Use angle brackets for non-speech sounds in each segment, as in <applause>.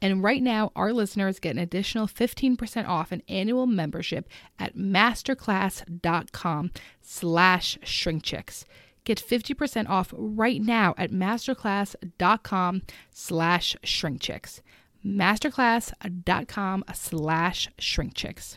And right now, our listeners get an additional 15% off an annual membership at masterclass.com slash shrinkchicks. Get 50% off right now at masterclass.com slash shrinkchicks. masterclass.com slash shrinkchicks.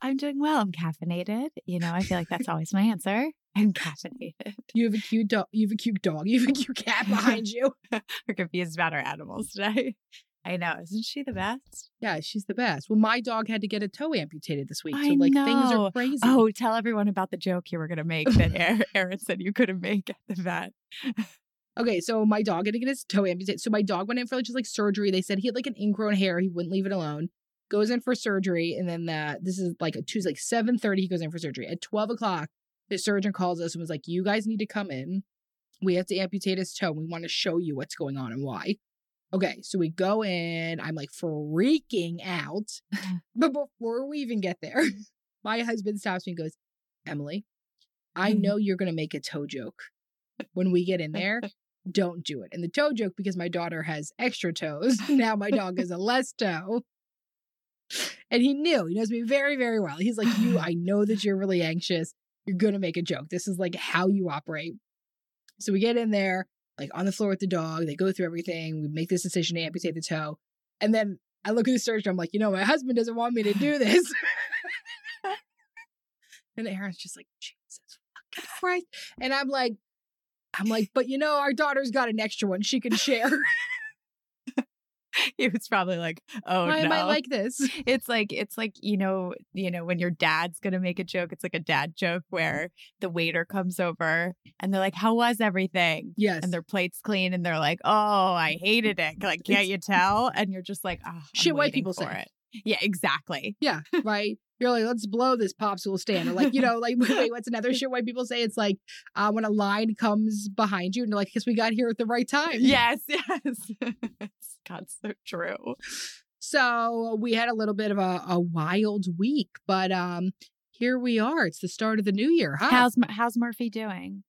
I'm doing well. I'm caffeinated. You know, I feel like that's always my answer. I'm caffeinated. You have a cute dog. You have a cute dog. <laughs> You have a cute cat behind you. <laughs> We're confused about our animals today. I know. Isn't she the best? Yeah, she's the best. Well, my dog had to get a toe amputated this week, so I like things are crazy. Oh, tell everyone about the joke you were going to make that <laughs> Aaron- Aaron said you couldn't make at the vet. Okay, so my dog had to get his toe amputated. So my dog went in for just like surgery. They said he had like an ingrown hair. He wouldn't leave it alone. Goes in for surgery, and then uh, this is like a Tuesday, like seven thirty. He goes in for surgery. At twelve o'clock, the surgeon calls us and was like, "You guys need to come in. We have to amputate his toe. We want to show you what's going on and why." Okay, so we go in. I'm like freaking out, <laughs> but before we even get there, <laughs> my husband stops me and goes, "Emmalee, I know you're gonna make a toe joke when we get in there." don't do it. And the toe joke, because my daughter has extra toes, <laughs> now my dog has a less toe. And he knew, he knows me very, very well. He's like, You, I <sighs> know that you're really anxious. You're going to make a joke. This is like how you operate. So we get in there, like on the floor with the dog. They go through everything. We make this decision to amputate the toe. And then I look at the surgeon. I'm like, You know, my husband doesn't want me to do this. <laughs> and Aaron's just like, Jesus fucking Christ. And I'm like, I'm like, but you know, our daughter's got an extra one she can share. <laughs> He was probably like, "Oh Why no!" am I like this? <laughs> it's like it's like you know you know when your dad's gonna make a joke. It's like a dad joke where the waiter comes over and they're like, "How was everything?" Yes. And their plate's clean, and they're like, "Oh, I hated it." Like, can't you tell? And you're just like, "Oh, Shit white people for say. it." Yeah, exactly. yeah, right. You're like, let's blow this popsicle stand. Or like, you know, like <laughs> wait, what's another shit white people say? It's like uh, when a line comes behind you and they're like, because we got here at the right time. Yes, <laughs> yes. it's God, so true. So we had a little bit of a, a wild week, but um here we are. It's the start of the new year. Huh? How's how's Murphy doing?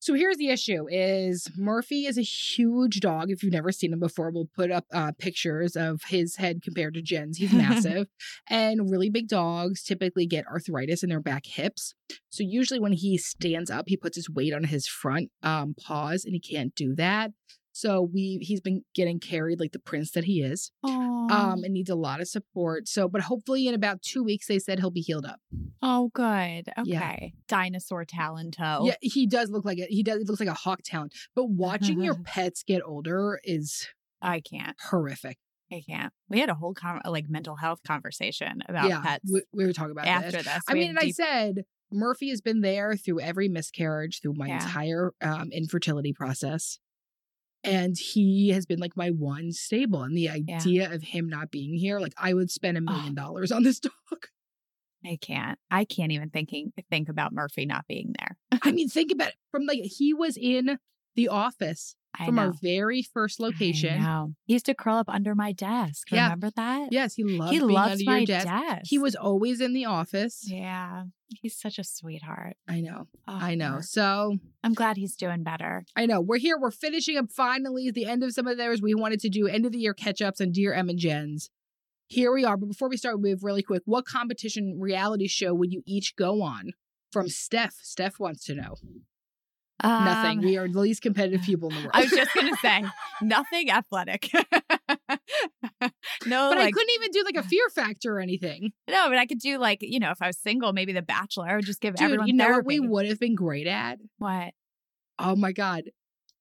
So here's the issue is Murphy is a huge dog. If you've never seen him before, we'll put up uh, pictures of his head compared to Jen's. He's <laughs> massive. and really big dogs typically get arthritis in their back hips. So usually when he stands up, he puts his weight on his front um, paws and he can't do that. So we he's been getting carried like the prince that he is. Oh, Um and needs a lot of support. So but hopefully in about 2 weeks they said he'll be healed up. oh, good. Yeah. Okay, dinosaur talon toe. Yeah, he does look like it. He does it looks like a hawk talent. But watching your <laughs> pets get older is I can't. horrific. I can't. We had a whole con- like mental health conversation about yeah. pets We, we were talking about after this. this. I mean, and I said Murphy has been there through every miscarriage, through my Yeah. entire um, infertility process. And he has been like my one stable. And the idea of him not being here, like I would spend a million dollars on this <laughs> dog. I can't. I can't even thinking think about Murphy not being there. I mean, <laughs> think about it. From like he was in the office I from know. our very first location. I know. He used to curl up under my desk. Yeah. Remember that? Yes, he loved he being loves under my your desk. desk. He was always in the office. Yeah. He's such a sweetheart. I know. Oh, I know. So I'm glad he's doing better. I know. We're here. We're finishing up finally at the end of some of theirs. We wanted to do end of the year catch ups on Dear Em and Jen's. Here we are. But before we start, we have really quick what competition reality show would you each go on? From Steph. Steph wants to know. Nothing. Um, We are the least competitive people in the world. I was just gonna say <laughs> nothing athletic. <laughs> no, but I couldn't even do like a fear factor or anything. no, but I could do like you know if I was single, maybe The Bachelor. I would just give Dude, everyone you know what we would have been great at? What? Oh my God.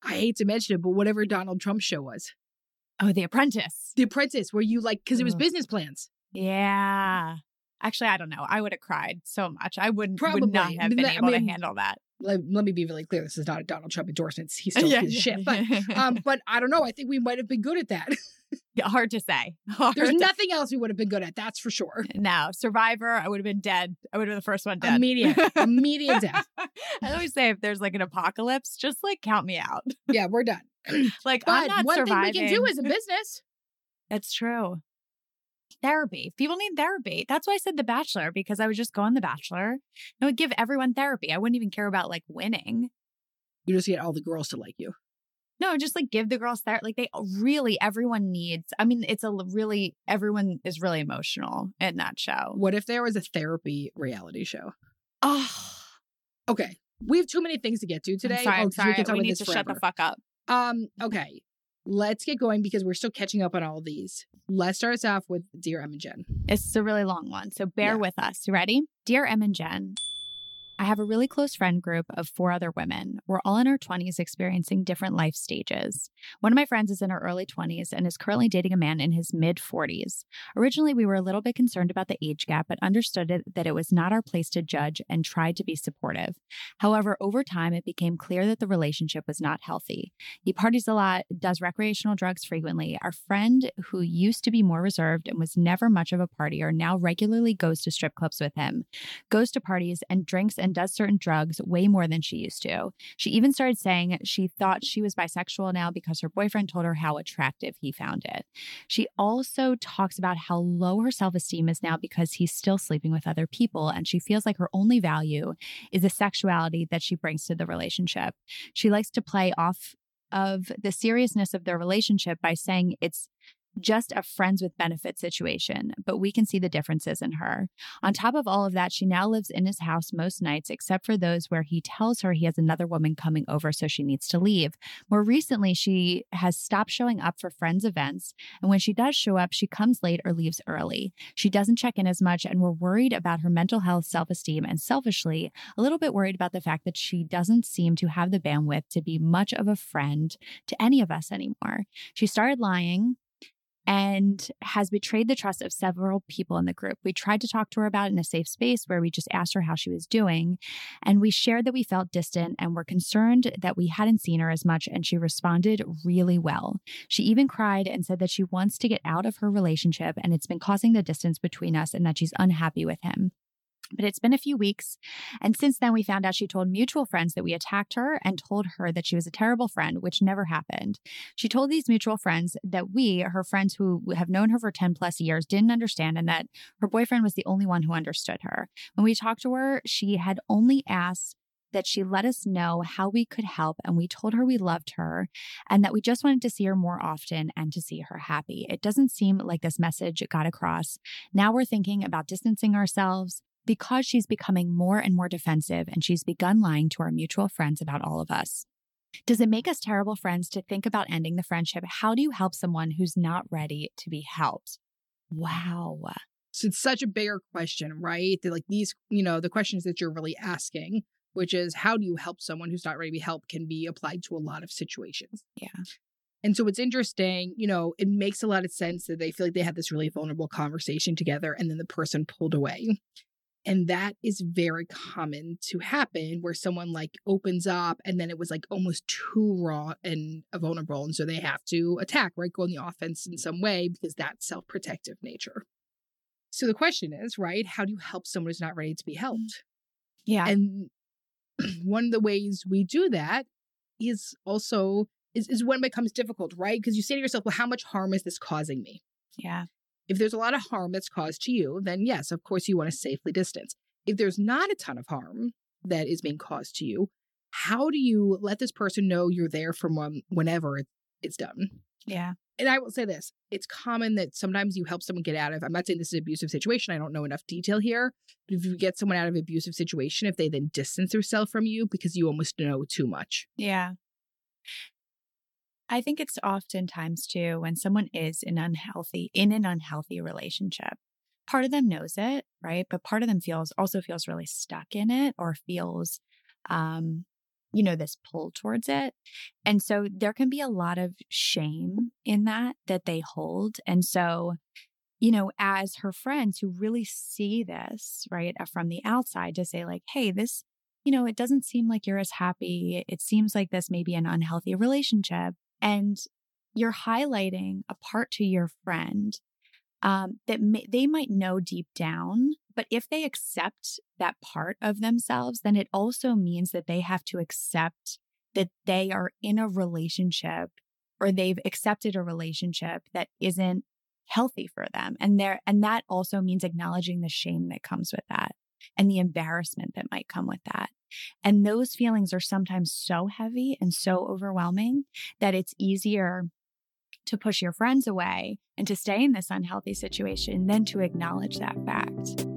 I hate to mention it, but whatever Donald Trump show was. Oh, The Apprentice. The Apprentice, where you like, because it was Ugh. business plans. Yeah. Actually, I don't know. I would have cried so much. I wouldn't would not have been I able mean, to handle that. Let, let me be really clear. This is not a Donald Trump endorsement. He's still <laughs> piece of shit. But um, <laughs> but I don't know. I think we might have been good at that. <laughs> Yeah, hard to say. Hard There's to- nothing else we would have been good at. That's for sure. No, Survivor. I would have been dead. I would have been the first one dead. Immediate, immediate death. I always say if there's like an apocalypse, just like count me out. Yeah, we're done. Like I'm But not one surviving. thing we can do as a business. That's true. Therapy. People need therapy. That's why I said The Bachelor because I would just go on The Bachelor. and I would give everyone therapy. I wouldn't even care about like winning. You just get all the girls to like you. No, just like give the girls therapy. Like they really, everyone needs. I mean, it's a really everyone is really emotional in that show. What if there was a therapy reality show? Oh, Okay, we have too many things to get to today. I'm sorry. Oh, I'm sorry. We, we need to shut the fuck up. Um. Okay, let's get going because we're still catching up on all these. Let's start us off with Dear Em and Jen. It's a really long one, so bear Yeah. with us. You ready? Dear Em and Jen, I have a really close friend group of four other women. We're all in our 20s experiencing different life stages. One of my friends is in her early 20s and is currently dating a man in his mid 40s. Originally, we were a little bit concerned about the age gap, but understood it, that it was not our place to judge and tried to be supportive. However, over time, it became clear that the relationship was not healthy. He parties a lot, does recreational drugs frequently. Our friend, who used to be more reserved and was never much of a partier, now regularly goes to strip clubs with him, goes to parties and drinks and does certain drugs way more than she used to. She even started saying she thought she was bisexual now because her boyfriend told her how attractive he found it. She also talks about how low her self esteem is now because he's still sleeping with other people, and she feels like her only value is the sexuality that she brings to the relationship. She likes to play off of the seriousness of their relationship by saying it's just a friends with benefits situation, but we can see the differences in her. On top of all of that, she now lives in his house most nights, except for those where he tells her he has another woman coming over, so she needs to leave. More recently, she has stopped showing up for friends' events, and when she does show up, she comes late or leaves early. She doesn't check in as much, and we're worried about her mental health, self esteem, and selfishly, a little bit worried about the fact that she doesn't seem to have the bandwidth to be much of a friend to any of us anymore. She started lying and has betrayed the trust of several people in the group. We tried to talk to her about in a safe space where we just asked her how she was doing. And we shared that we felt distant and were concerned that we hadn't seen her as much. And she responded really well. She even cried and said that she wants to get out of her relationship and it's been causing the distance between us and that she's unhappy with him. But it's been a few weeks. And since then, we found out she told mutual friends that we attacked her and told her that she was a terrible friend, which never happened. She told these mutual friends that we, her friends who have known her for 10 plus years, didn't understand and that her boyfriend was the only one who understood her. When we talked to her, she had only asked that she let us know how we could help. And we told her we loved her and that we just wanted to see her more often and to see her happy. It doesn't seem like this message got across. Now we're thinking about distancing ourselves because she's becoming more and more defensive and she's begun lying to our mutual friends about all of us. Does it make us terrible friends to think about ending the friendship? How do you help someone who's not ready to be helped? Wow. So it's such a bigger question, right? That like these, you know, the questions that you're really asking, which is how do you help someone who's not ready to be helped, can be applied to a lot of situations. Yeah. And so it's interesting, you know, it makes a lot of sense that they feel like they had this really vulnerable conversation together and then the person pulled away. And that is very common to happen where someone like opens up and then it was like almost too raw and uh, vulnerable. And so they have to attack, right? Go on the offense in some way because that's self protective nature. So the question is, right? How do you help someone who's not ready to be mm. helped? Yeah. And <clears throat> one of the ways we do that is also is, is when it becomes difficult, right? Because you say to yourself, well, how much harm is this causing me? Yeah. If there's a lot of harm that's caused to you, then yes, of course, you want to safely distance. If there's not a ton of harm that is being caused to you, how do you let this person know you're there from whenever it's done? Yeah. And I will say this it's common that sometimes you help someone get out of, I'm not saying this is an abusive situation. I don't know enough detail here. But if you get someone out of an abusive situation, if they then distance themselves from you because you almost know too much. Yeah. I think it's oftentimes too when someone is in unhealthy in an unhealthy relationship. Part of them knows it, right? But part of them feels also feels really stuck in it or feels um you know this pull towards it. And so there can be a lot of shame in that that they hold. And so you know, as her friends who really see this, right, from the outside to say, like, hey, this, you know, it doesn't seem like you're as happy. It seems like this may be an unhealthy relationship and you're highlighting a part to your friend um, that may, they might know deep down. But if they accept that part of themselves, then it also means that they have to accept that they are in a relationship or they've accepted a relationship that isn't healthy for them. And there, and that also means acknowledging the shame that comes with that and the embarrassment that might come with that. And those feelings are sometimes so heavy and so overwhelming that it's easier to push your friends away and to stay in this unhealthy situation than to acknowledge that fact.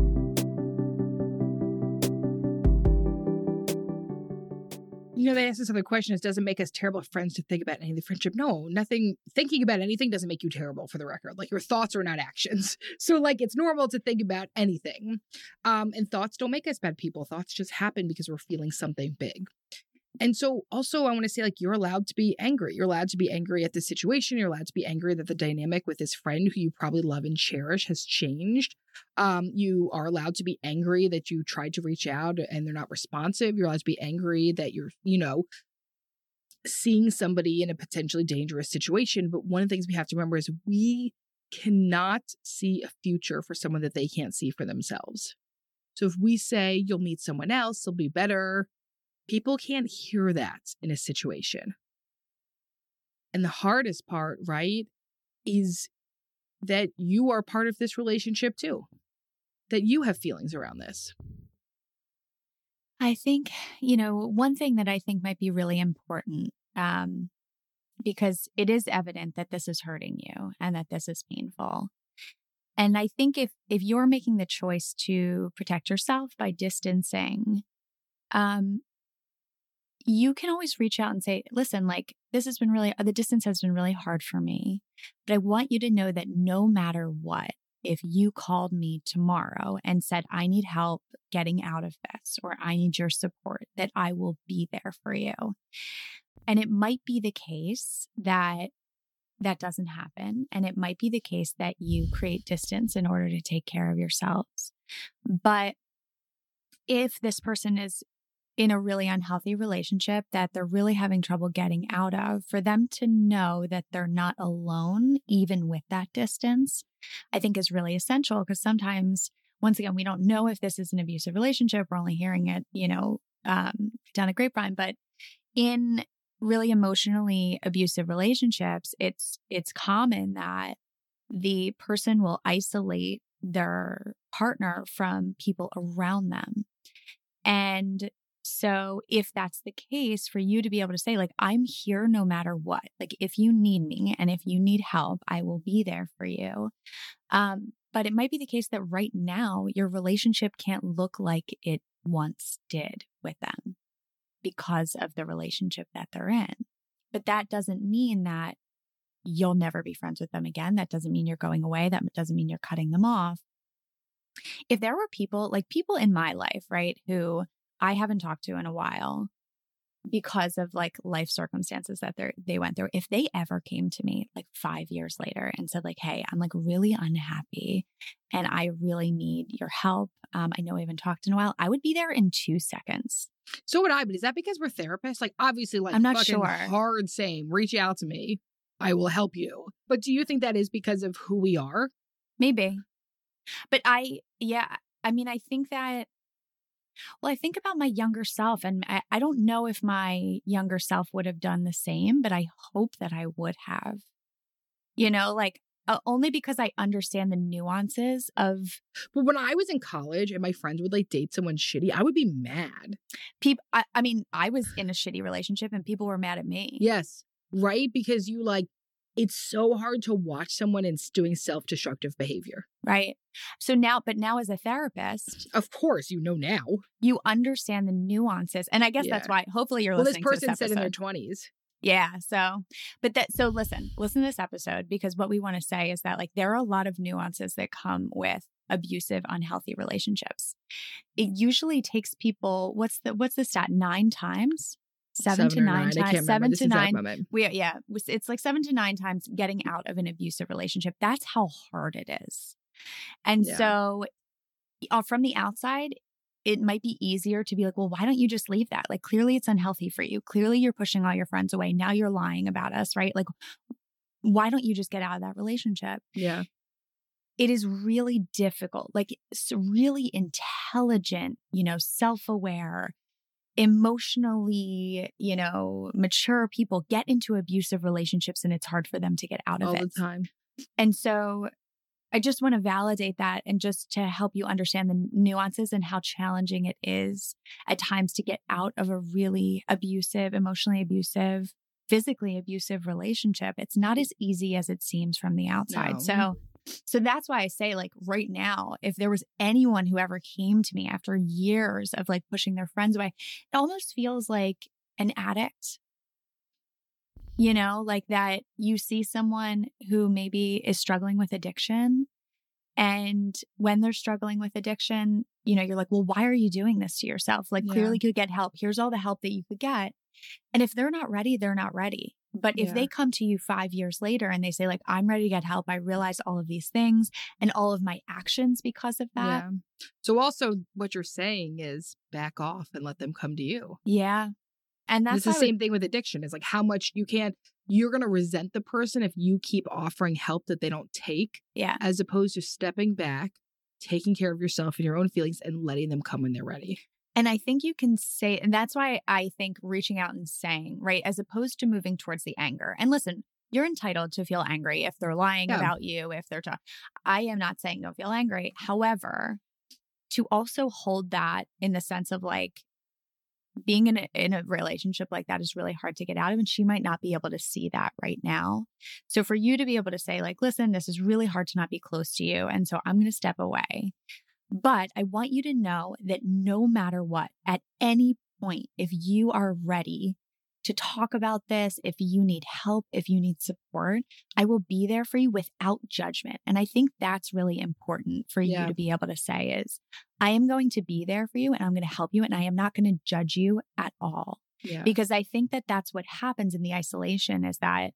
You know, they ask this other question is does it make us terrible friends to think about any of the friendship? No, nothing thinking about anything doesn't make you terrible for the record. Like your thoughts are not actions. <laughs> So like it's normal to think about anything. Um, and thoughts don't make us bad people. Thoughts just happen because we're feeling something big. And so also I want to say like you're allowed to be angry. You're allowed to be angry at the situation. You're allowed to be angry that the dynamic with this friend who you probably love and cherish has changed. Um, you are allowed to be angry that you tried to reach out and they're not responsive. You're allowed to be angry that you're, you know, seeing somebody in a potentially dangerous situation. But one of the things we have to remember is we cannot see a future for someone that they can't see for themselves. So if we say you'll meet someone else, they'll be better, People can't hear that in a situation. And the hardest part, right, is that you are part of this relationship too, that you have feelings around this. I think, you know, one thing that I think might be really important, um, because it is evident that this is hurting you and that this is painful. And I think if if you're making the choice to protect yourself by distancing, um, you can always reach out and say, listen, like this has been really, the distance has been really hard for me. But I want you to know that no matter what, if you called me tomorrow and said, I need help getting out of this, or I need your support, that I will be there for you. And it might be the case that that doesn't happen. And it might be the case that you create distance in order to take care of yourselves. But if this person is in a really unhealthy relationship that they're really having trouble getting out of, for them to know that they're not alone, even with that distance, I think is really essential because sometimes, once again, we don't know if this is an abusive relationship. We're only hearing it, you know, um, down a grapevine. But in really emotionally abusive relationships, it's, it's common that the person will isolate their partner from people around them. And so if that's the case for you to be able to say like I'm here no matter what. Like if you need me and if you need help, I will be there for you. Um but it might be the case that right now your relationship can't look like it once did with them because of the relationship that they're in. But that doesn't mean that you'll never be friends with them again. That doesn't mean you're going away. That doesn't mean you're cutting them off. If there were people like people in my life, right, who I haven't talked to in a while because of like life circumstances that they they went through. If they ever came to me like 5 years later and said like, "Hey, I'm like really unhappy and I really need your help. Um, I know we haven't talked in a while." I would be there in 2 seconds. So would I, but is that because we're therapists? Like obviously like I'm not sure. hard same. Reach out to me. I will help you. But do you think that is because of who we are? Maybe. But I yeah, I mean I think that well, I think about my younger self, and I, I don't know if my younger self would have done the same, but I hope that I would have. You know, like uh, only because I understand the nuances of. But when I was in college and my friends would like date someone shitty, I would be mad. People, I, I mean, I was in a shitty relationship and people were mad at me. Yes, right? Because you like it's so hard to watch someone and doing self-destructive behavior. Right. So now, but now as a therapist, of course, you know now you understand the nuances, and I guess yeah. that's why. Hopefully, you're well, listening. This person this said in their twenties. Yeah. So, but that, so listen, listen to this episode because what we want to say is that like there are a lot of nuances that come with abusive, unhealthy relationships. It usually takes people, what's the, what's the stat? Nine times seven, seven to nine, nine times, seven to nine. We yeah, it's like seven to nine times getting out of an abusive relationship. That's how hard it is. And yeah. so, uh, from the outside, it might be easier to be like, well, why don't you just leave that? Like, clearly it's unhealthy for you. Clearly you're pushing all your friends away. Now you're lying about us, right? Like, why don't you just get out of that relationship? Yeah it is really difficult. Like, it's really intelligent, you know, self aware, emotionally, you know, mature people get into abusive relationships and it's hard for them to get out of All it. the time. And so I just want to validate that and just to help you understand the nuances and how challenging it is at times to get out of a really abusive, emotionally abusive, physically abusive relationship. It's not as easy as it seems from the outside. No. So so that's why I say like right now if there was anyone who ever came to me after years of like pushing their friends away, it almost feels like an addict you know, like that you see someone who maybe is struggling with addiction. And when they're struggling with addiction, you know, you're like, well, why are you doing this to yourself? Like, Yeah. clearly you could get help. Here's all the help that you could get. And if they're not ready, they're not ready. But if Yeah. they come to you five years later and they say, like, I'm ready to get help, I realize all of these things and all of my actions because of that. Yeah. So also what you're saying is back off and let them come to you. Yeah. And that's the I would- same thing with addiction. It's like how much you can't you're gonna resent the person if you keep offering help that they don't take, yeah. as opposed to stepping back, taking care of yourself and your own feelings and letting them come when they're ready. And I think you can say, and that's why I think reaching out and saying, right, as opposed to moving towards the anger. And listen, you're entitled to feel angry if they're lying about you, if they're, talking. I am not saying don't feel angry. However, to also hold that in the sense of like being in a, in a relationship like that is really hard to get out of. And she might not be able to see that right now. So for you to be able to say, like, listen, this is really hard to not be close to you. And so I'm going to step away. But I want you to know that no matter what, at any point, if you are ready to talk about this, if you need help, if you need support, I will be there for you without judgment. And I think that's really important for you Yeah. to be able to say is, I am going to be there for you and I'm going to help you and I am not going to judge you at all Yeah. because I think that that's what happens in the isolation is that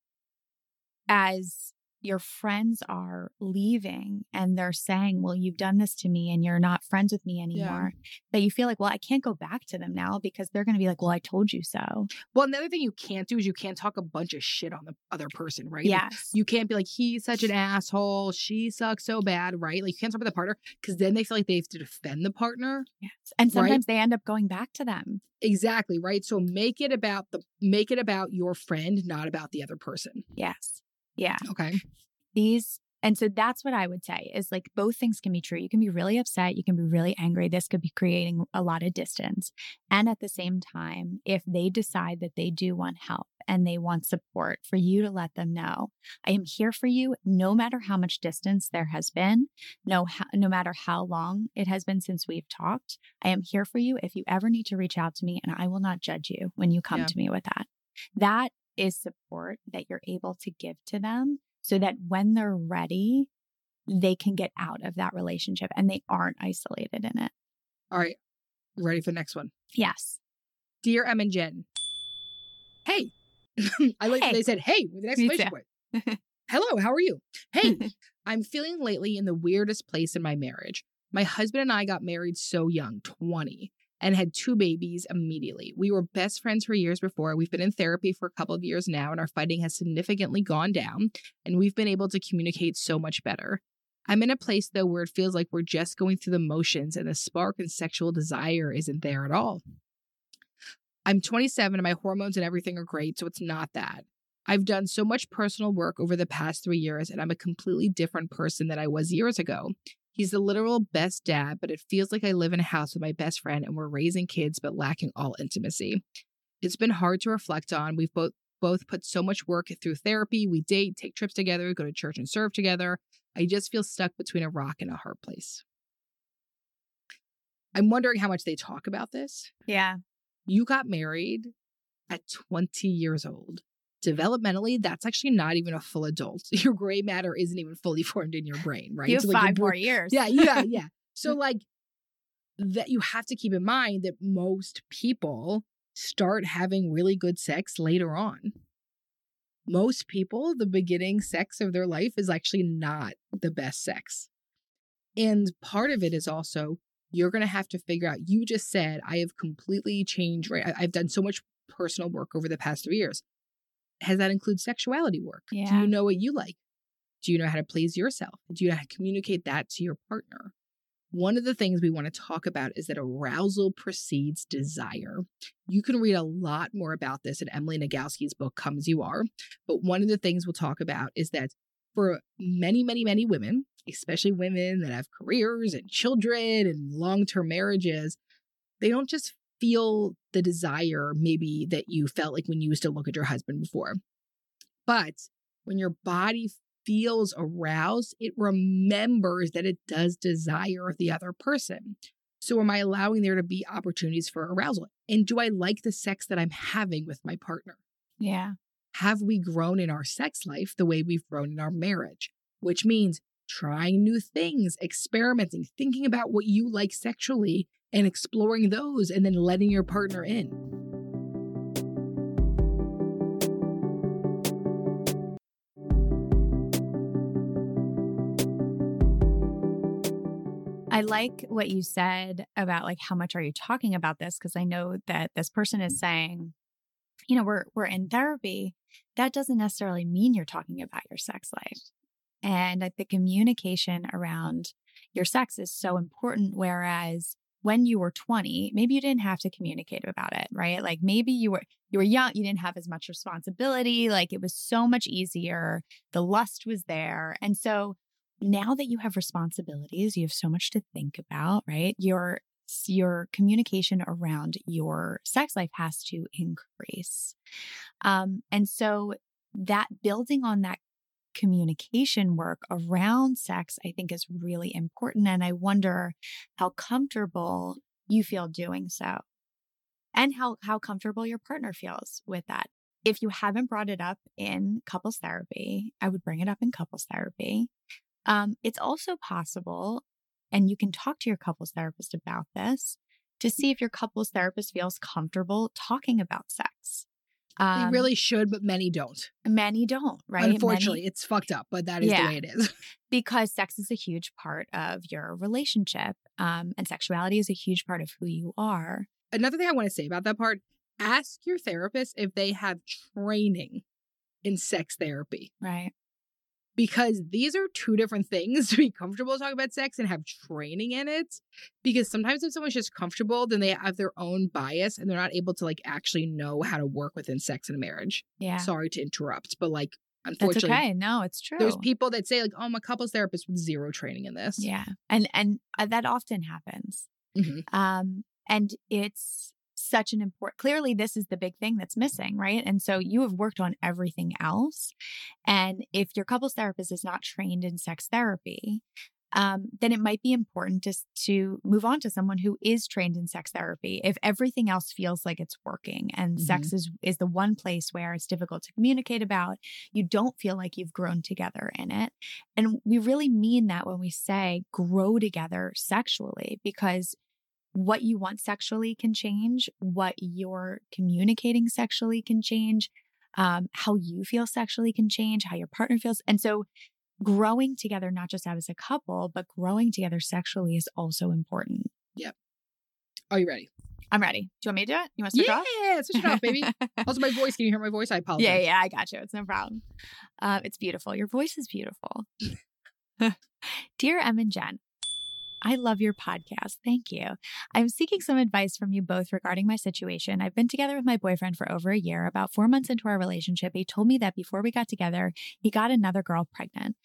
as your friends are leaving and they're saying, Well, you've done this to me and you're not friends with me anymore, that you feel like, Well, I can't go back to them now because they're going to be like, Well, I told you so. Well, another thing you can't do is you can't talk a bunch of shit on the other person, right? Like, Yes. you can't be like, he's such an asshole. She sucks so bad, right? Like, you can't talk about the partner because then they feel like they have to defend the partner. yes. And Right? sometimes they end up going back to them. Exactly, right? So make it about the make it about your friend, not about the other person. Yes. Yeah. Okay. these and so that's what i would say is like both things can be true you can be really upset you can be really angry this could be creating a lot of distance and at the same time if they decide that they do want help and they want support for you to let them know i am here for you no matter how much distance there has been no no matter how long it has been since we've talked i am here for you if you ever need to reach out to me and i will not judge you when you come Yeah. to me with that that is support that you're able to give to them so that when they're ready, they can get out of that relationship and they aren't isolated in it. All right. Ready for the next one. Yes. Dear Em and Jen. Hey. <laughs> I like Hey. they said, hey, with an exclamation point. <laughs> Hello, how are you? Hey, <laughs> I'm feeling lately in the weirdest place in my marriage. My husband and I got married so young, 20, and had two babies immediately. We were best friends for years before. We've been in therapy for a couple of years now, and our fighting has significantly gone down, and we've been able to communicate so much better. I'm in a place, though, where it feels like we're just going through the motions and the spark and sexual desire isn't there at all. I'm 27 and my hormones and everything are great, so it's not that. I've done so much personal work over the past three years, and I'm a completely different person than I was years ago. He's the literal best dad, but it feels like I live in a house with my best friend and we're raising kids but lacking all intimacy. It's been hard to reflect on. We've both both put so much work through therapy. We date, take trips together, go to church and serve together. I just feel stuck between a rock and a hard place. I'm wondering how much they talk about this. Yeah. You got married at 20 years old. Developmentally, that's actually not even a full adult. <laughs> Your gray matter isn't even fully formed in your brain, right? You have So, like, five more years. Yeah, yeah, yeah. <laughs> So, like, that you have to keep in mind that most people start having really good sex later on. Most people, the beginning sex of their life is actually not the best sex. And part of it is also you're going to have to figure out. You just said, I have completely changed, right? I've done so much personal work over the past three years. Has that include sexuality work? Do you know what you like? Do you know how to please yourself? Do you know how to communicate that to your partner? One of the things we want to talk about is that arousal precedes desire. You can read a lot more about this in Emily Nagoski's book, Come As You Are. But one of the things we'll talk about is that for many, many, many women, especially women that have careers and children and long term marriages, they don't just feel the desire maybe that you felt like when you used to look at your husband before. But when your body feels aroused, it remembers that it does desire the other person. So, am I allowing there to be opportunities for arousal? And do I like the sex that I'm having with my partner? Yeah. Have we grown in our sex life the way we've grown in our marriage? Which means trying new things, experimenting, thinking about what you like sexually and exploring those, and then letting your partner in. I like what you said about like how much are you talking about this because I know that this person is saying, you know, we're we're in therapy. That doesn't necessarily mean you're talking about your sex life. And the communication around your sex is so important whereas when you were 20, maybe you didn't have to communicate about it, right? Like maybe you were you were young, you didn't have as much responsibility, like it was so much easier. The lust was there. And so now that you have responsibilities, you have so much to think about, right? Your your communication around your sex life has to increase. Um, and so that building on that communication work around sex, I think is really important. And I wonder how comfortable you feel doing so and how, how comfortable your partner feels with that. If you haven't brought it up in couples therapy, I would bring it up in couples therapy. Um, it's also possible, and you can talk to your couples therapist about this to see if your couples therapist feels comfortable talking about sex. Um, they really should, but many don't. Many don't, right? Unfortunately, many, it's fucked up, but that is yeah, the way it is. <laughs> because sex is a huge part of your relationship, um, and sexuality is a huge part of who you are. Another thing I want to say about that part ask your therapist if they have training in sex therapy. Right because these are two different things <laughs> to be comfortable talking about sex and have training in it. Because sometimes if someone's just comfortable, then they have their own bias and they're not able to like actually know how to work within sex and marriage. Yeah. Sorry to interrupt, but like unfortunately That's okay. No, it's true. There's people that say like, "Oh, I'm a couples therapist with zero training in this." Yeah. And and uh, that often happens. Mm-hmm. Um and it's such an important clearly this is the big thing that's missing right? And so you have worked on everything else. And if your couples therapist is not trained in sex therapy um, then it might be important to, to move on to someone who is trained in sex therapy if everything else feels like it's working and mm-hmm. sex is is the one place where it's difficult to communicate about. You don't feel like you've grown together in it. And we really mean that when we say grow together sexually because what you want sexually can change, what you're communicating sexually can change, um, how you feel sexually can change, how your partner feels. And so growing together, not just as a couple, but growing together sexually is also important. Yep. Are you ready? I'm ready. Do you want me to do it? You want to switch yeah, off? Yeah, switch it off, baby. <laughs> also, my voice. Can you hear my voice? I apologize. Yeah, yeah, I got you. It's no problem. Uh, it's beautiful. Your voice is beautiful. <laughs> Dear Em and Jen, I love your podcast. Thank you. I'm seeking some advice from you both regarding my situation. I've been together with my boyfriend for over a year. About four months into our relationship, he told me that before we got together, he got another girl pregnant.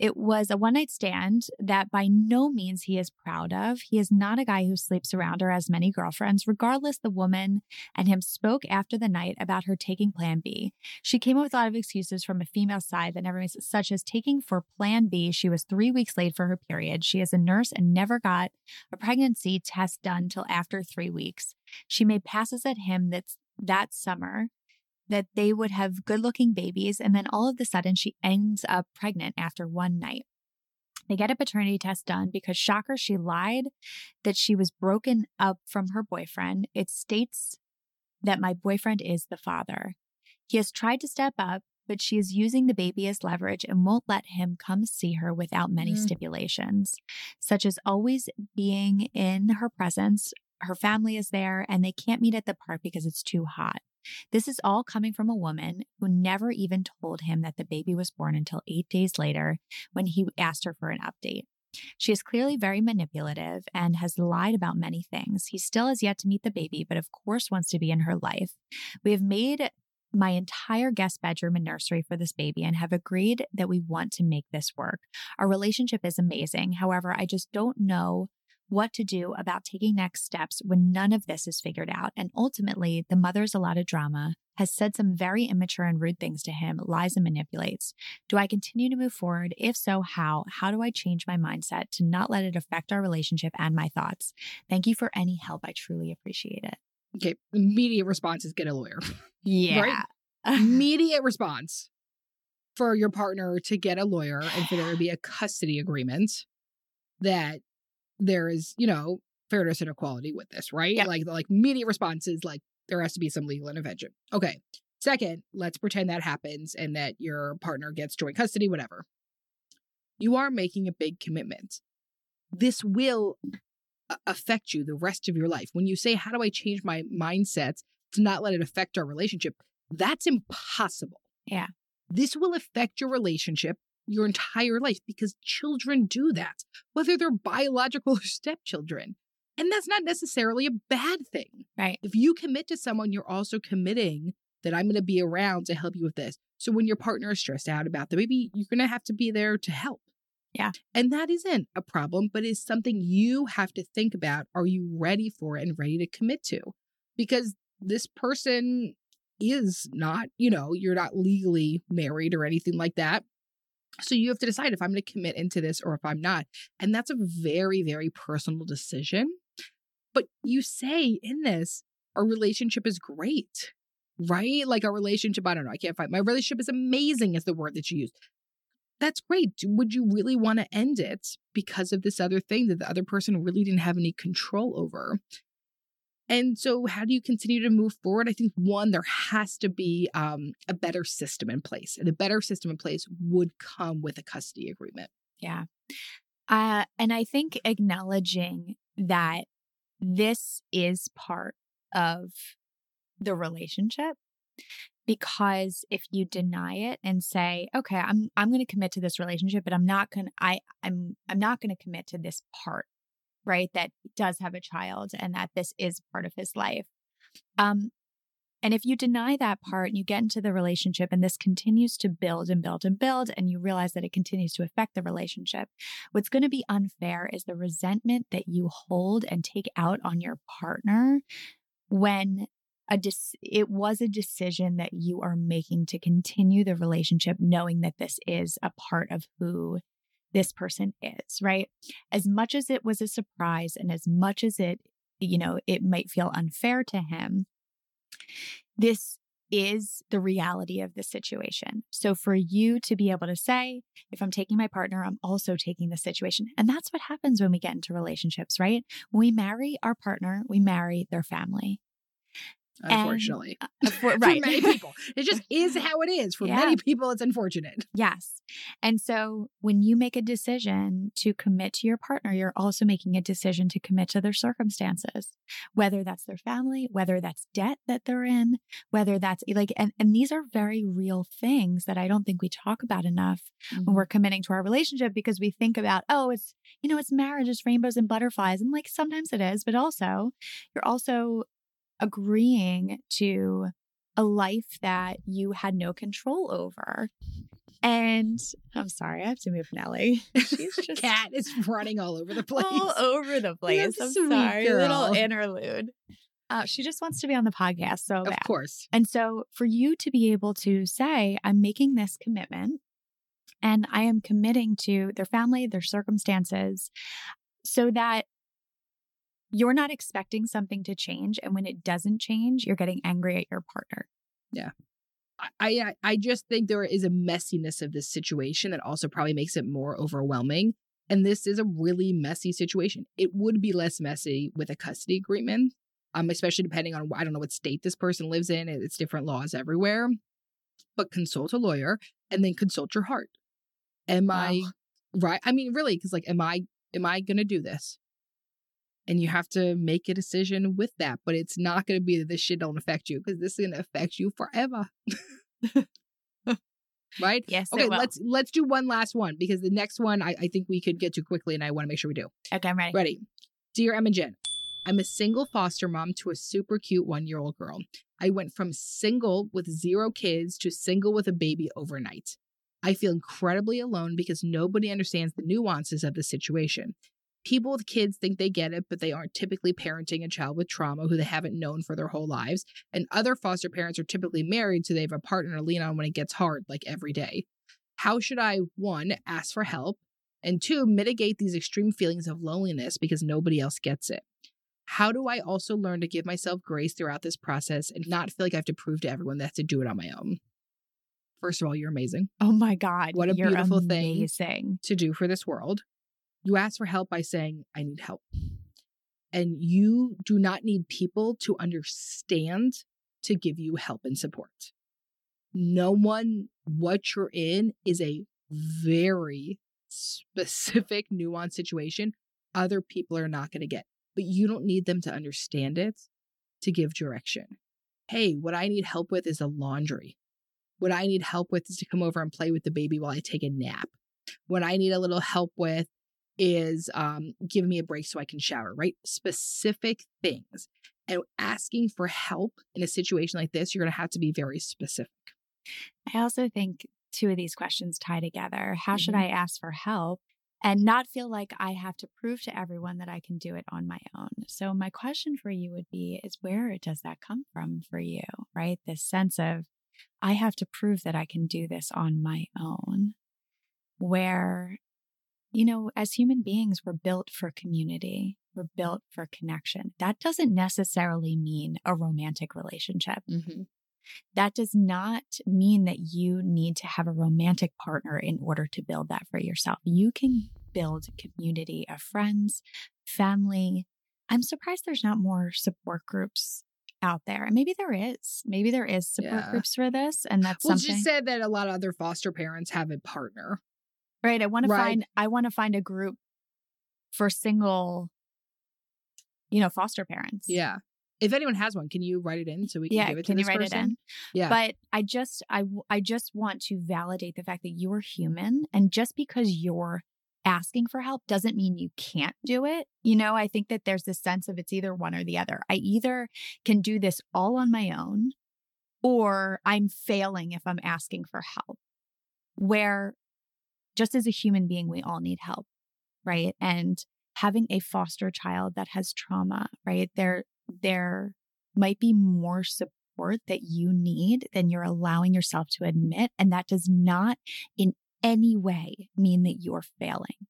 It was a one night stand that by no means he is proud of. He is not a guy who sleeps around or has many girlfriends. Regardless, the woman and him spoke after the night about her taking Plan B. She came up with a lot of excuses from a female side that never makes such as taking for Plan B. She was three weeks late for her period. She is a nurse and never got a pregnancy test done till after three weeks. She made passes at him that that summer that they would have good looking babies. And then all of a sudden, she ends up pregnant after one night. They get a paternity test done because, shocker, she lied that she was broken up from her boyfriend. It states that my boyfriend is the father. He has tried to step up, but she is using the baby as leverage and won't let him come see her without many mm. stipulations, such as always being in her presence. Her family is there and they can't meet at the park because it's too hot. This is all coming from a woman who never even told him that the baby was born until eight days later when he asked her for an update. She is clearly very manipulative and has lied about many things. He still has yet to meet the baby, but of course wants to be in her life. We have made my entire guest bedroom and nursery for this baby and have agreed that we want to make this work. Our relationship is amazing. However, I just don't know what to do about taking next steps when none of this is figured out. And ultimately, the mother's a lot of drama, has said some very immature and rude things to him, lies and manipulates. Do I continue to move forward? If so, how? How do I change my mindset to not let it affect our relationship and my thoughts? Thank you for any help. I truly appreciate it. Okay. Immediate response is get a lawyer. <laughs> Yeah. Right? <laughs> Immediate response for your partner to get a lawyer and for there to be a custody agreement that there is, you know, fairness and equality with this, right? Yep. Like, like immediate responses, like there has to be some legal intervention. Okay. Second, let's pretend that happens and that your partner gets joint custody, whatever. You are making a big commitment. This will affect you the rest of your life. When you say, How do I change my mindset to not let it affect our relationship? That's impossible. Yeah. This will affect your relationship your entire life because children do that, whether they're biological <laughs> or stepchildren. And that's not necessarily a bad thing. Right. If you commit to someone, you're also committing that I'm going to be around to help you with this. So when your partner is stressed out about the baby, you're going to have to be there to help. Yeah. And that isn't a problem, but it's something you have to think about. Are you ready for it and ready to commit to? Because this person is not, you know, you're not legally married or anything like that. So you have to decide if I'm going to commit into this or if I'm not. And that's a very, very personal decision. But you say in this, our relationship is great, right? Like our relationship, I don't know, I can't find my relationship is amazing, is the word that you use. That's great. Would you really want to end it because of this other thing that the other person really didn't have any control over? And so, how do you continue to move forward? I think one, there has to be um, a better system in place, and a better system in place would come with a custody agreement. Yeah. Uh, and I think acknowledging that this is part of the relationship because if you deny it and say okay i'm i'm going to commit to this relationship but i'm not going i i'm i'm not going to commit to this part right that does have a child and that this is part of his life. Um and if you deny that part and you get into the relationship and this continues to build and build and build, and you realize that it continues to affect the relationship, what's going to be unfair is the resentment that you hold and take out on your partner when a dis- it was a decision that you are making to continue the relationship, knowing that this is a part of who this person is, right? As much as it was a surprise and as much as it, you know, it might feel unfair to him, this is the reality of the situation. So for you to be able to say, if I'm taking my partner, I'm also taking the situation. And that's what happens when we get into relationships, right? We marry our partner, we marry their family. Unfortunately, And, uh, for, <laughs> for right. many <laughs> people, it just is <laughs> how it is. For Yeah. many people, it's unfortunate. Yes. And so when you make a decision to commit to your partner, you're also making a decision to commit to their circumstances, whether that's their family, whether that's debt that they're in, whether that's eh, like, and, and these are very real things that I don't think we talk about enough when we're mm-hmm. committing to our relationship because we think about, oh, it's, you know, it's marriage, it's rainbows and butterflies. And like sometimes it is, but also you're also agreeing to a life that you had no control over. And I'm sorry, I have to move Nellie. <laughs> She's <laughs> just Cat is running all over the place. all over the place. I'm sorry, little interlude. Uh, she just wants to be on the podcast so of bad. course. And so for you to be able to say, I'm making this commitment and I am committing to their family, their circumstances, so that you're not expecting something to change. And when it doesn't change, you're getting angry at your partner. Yeah. I I I just think there is a messiness of this situation that also probably makes it more overwhelming. And this is a really messy situation. It would be less messy with a custody agreement, um, especially depending on I don't know what state this person lives in. It's different laws everywhere. But consult a lawyer and then consult your heart. Am I right? I mean, really, because like, am I am I gonna do this? And you have to make a decision with that. But it's not going to be that this shit don't affect you because this is going to affect you forever. <laughs> right? Yes. Okay, let's let's do one last one because the next one I, I think we could get to quickly, and I want to make sure we do. Okay, I'm ready. Ready. Dear Em and Jen, I'm a single foster mom to a super cute one year old girl. I went from single with zero kids to single with a baby overnight. I feel incredibly alone because nobody understands the nuances of the situation. People with kids think they get it, but they aren't typically parenting a child with trauma who they haven't known for their whole lives. And other foster parents are typically married, so they have a partner to lean on when it gets hard, like every day. How should I, one, ask for help, and two, mitigate these extreme feelings of loneliness because nobody else gets it? How do I also learn to give myself grace throughout this process and not feel like I have to prove to everyone that I have to do it on my own? First of all, you're amazing Oh my God. What a you're beautiful thing. to do for this world. You ask for help by saying, I need help. And you do not need people to understand to give you help and support. No one, what you're in is a very specific, nuanced situation. Other people are not going to get, but you don't need them to understand it to give direction. Hey, what I need help with is the laundry. What I need help with is to come over and play with the baby while I take a nap. What I need a little help with is um, give me a break so I can shower, right? Specific things. And asking for help in a situation like this, you're going to have to be very specific. I also think two of these questions tie together. How should Mhm. I ask for help and not feel like I have to prove to everyone that I can do it on my own? So, my question for you would be is where does that come from for you, right? This sense of I have to prove that I can do this on my own, where, you know, as human beings, we're built for community. We're built for connection. That doesn't necessarily mean a romantic relationship Mm-hmm. that does not mean that you need to have a romantic partner in order to build that for yourself. You can build a community of friends, family. I'm surprised there's not more support groups out there. And maybe there is. Maybe there is support Yeah. groups for this. And that's Well, something. she said that a lot of other foster parents have a partner. Right. I want to find I want to find a group for single, you know, foster parents. Yeah. If anyone has one, can you write it in so we can Yeah, give it can to you this write person? it in? Yeah. But I just I, I just want to validate the fact that you are human and just because you're asking for help doesn't mean you can't do it. You know, I think that there's this sense of it's either one or the other. I either can do this all on my own or I'm failing if I'm asking for help. Where just as a human being we all need help, right? And having a foster child that has trauma, right? There there might be more support that you need than you're allowing yourself to admit. And that does not in any way mean that you're failing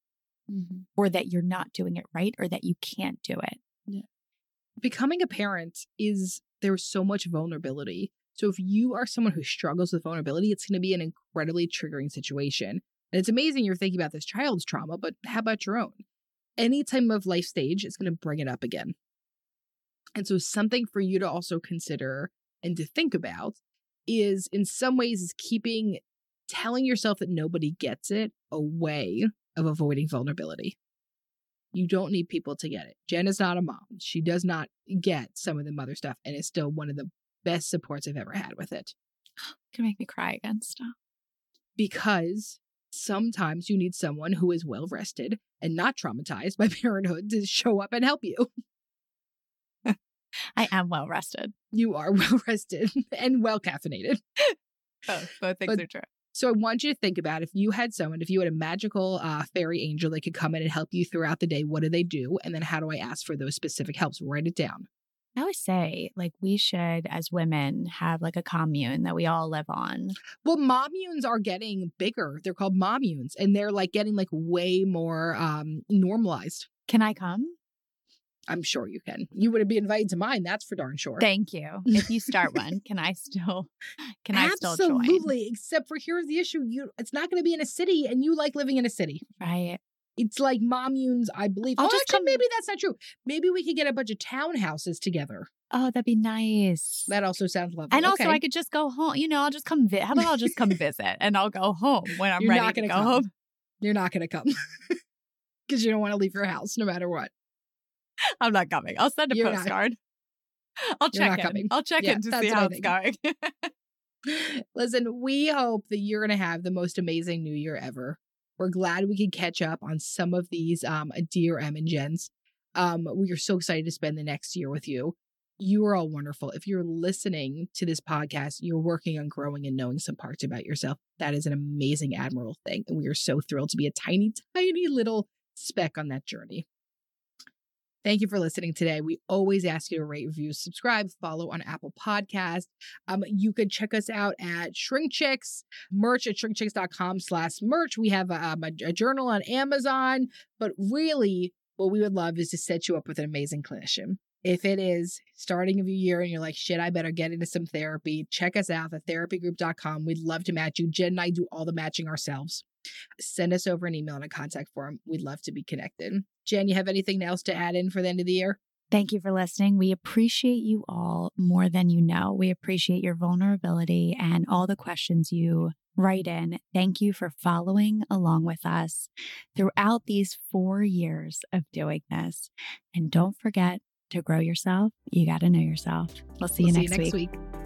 Mhm. or that you're not doing it right or that you can't do it. becoming a parent is there's so much vulnerability. So if you are someone who struggles with vulnerability, it's going to be an incredibly triggering situation. And it's amazing you're thinking about this child's trauma, but how about your own? Any time of life stage is going to bring it up again. And so something for you to also consider and to think about is in some ways is keeping telling yourself that nobody gets it a way of avoiding vulnerability. You don't need people to get it. Jen is not a mom. She does not get some of the mother stuff and is still one of the best supports I've ever had with it. <gasps> Can make me cry again. Stop. Because sometimes you need someone who is well rested and not traumatized by <laughs> parenthood to show up and help you. I am well rested. You are <laughs> well rested and well caffeinated. Both, both things But- are true. So I want you to think about if you had someone, if you had a magical uh, fairy angel that could come in and help you throughout the day, what do they do? And then how do I ask for those specific helps? Write it down. I always say, like, we should, as women, have like a commune that we all live on. Well, mommunes are getting bigger. They're called mommunes, and they're like getting like way more um normalized. Can I come? I'm sure you can. You wouldn't be invited to mine, that's for darn sure. Thank you. If you start one, can I still <laughs> can I still join? Absolutely. Except for here's the issue: you, it's not going to be in a city, and you like living in a city. Right. It's like mommunes, I believe. I'll oh, just actually, come- maybe that's not true. Maybe we could get a bunch of townhouses together. Oh, that'd be nice. That also sounds lovely. and also, I could just go home. You know, I'll just come. Vi- How about I'll just come <laughs> visit, and I'll go home when I'm You're ready not to gonna go come. home. You're not going to come <laughs> because you don't want to leave your house no matter what. I'm not coming. I'll send a You're not- postcard. <laughs> I'll You're check not in. coming. I'll check Yeah, in to see how it's going. Listen, we hope that you're going to have the most amazing new year ever. We're glad we could catch up on some of these um, Dear Em and Jens. Um, we are so excited to spend the next year with you. You are all wonderful. If you're listening to this podcast, you're working on growing and knowing some parts about yourself. That is an amazing, admirable thing. And we are so thrilled to be a tiny, tiny little speck on that journey. Thank you for listening today. We always ask you to rate, review, subscribe, follow on Apple Podcast. Um, you could check us out at Shrink Chicks, merch at shrinkchicks.com slash merch. We have um, a, a journal on Amazon, but really what we would love is to set you up with an amazing clinician. If it is starting of your year and you're like, shit, I better get into some therapy, check us out at therapygroup.com. We'd love to match you. Jen and I do all the matching ourselves. Send us over an email and a contact form. We'd love to be connected. Jen, you have anything else to add in for the end of the year? Thank you for listening. We appreciate you all more than you know. We appreciate your vulnerability and all the questions you write in. Thank you for following along with us throughout these four years of doing this. And don't forget to grow yourself. You got to know yourself. We'll see We'll you next week. week.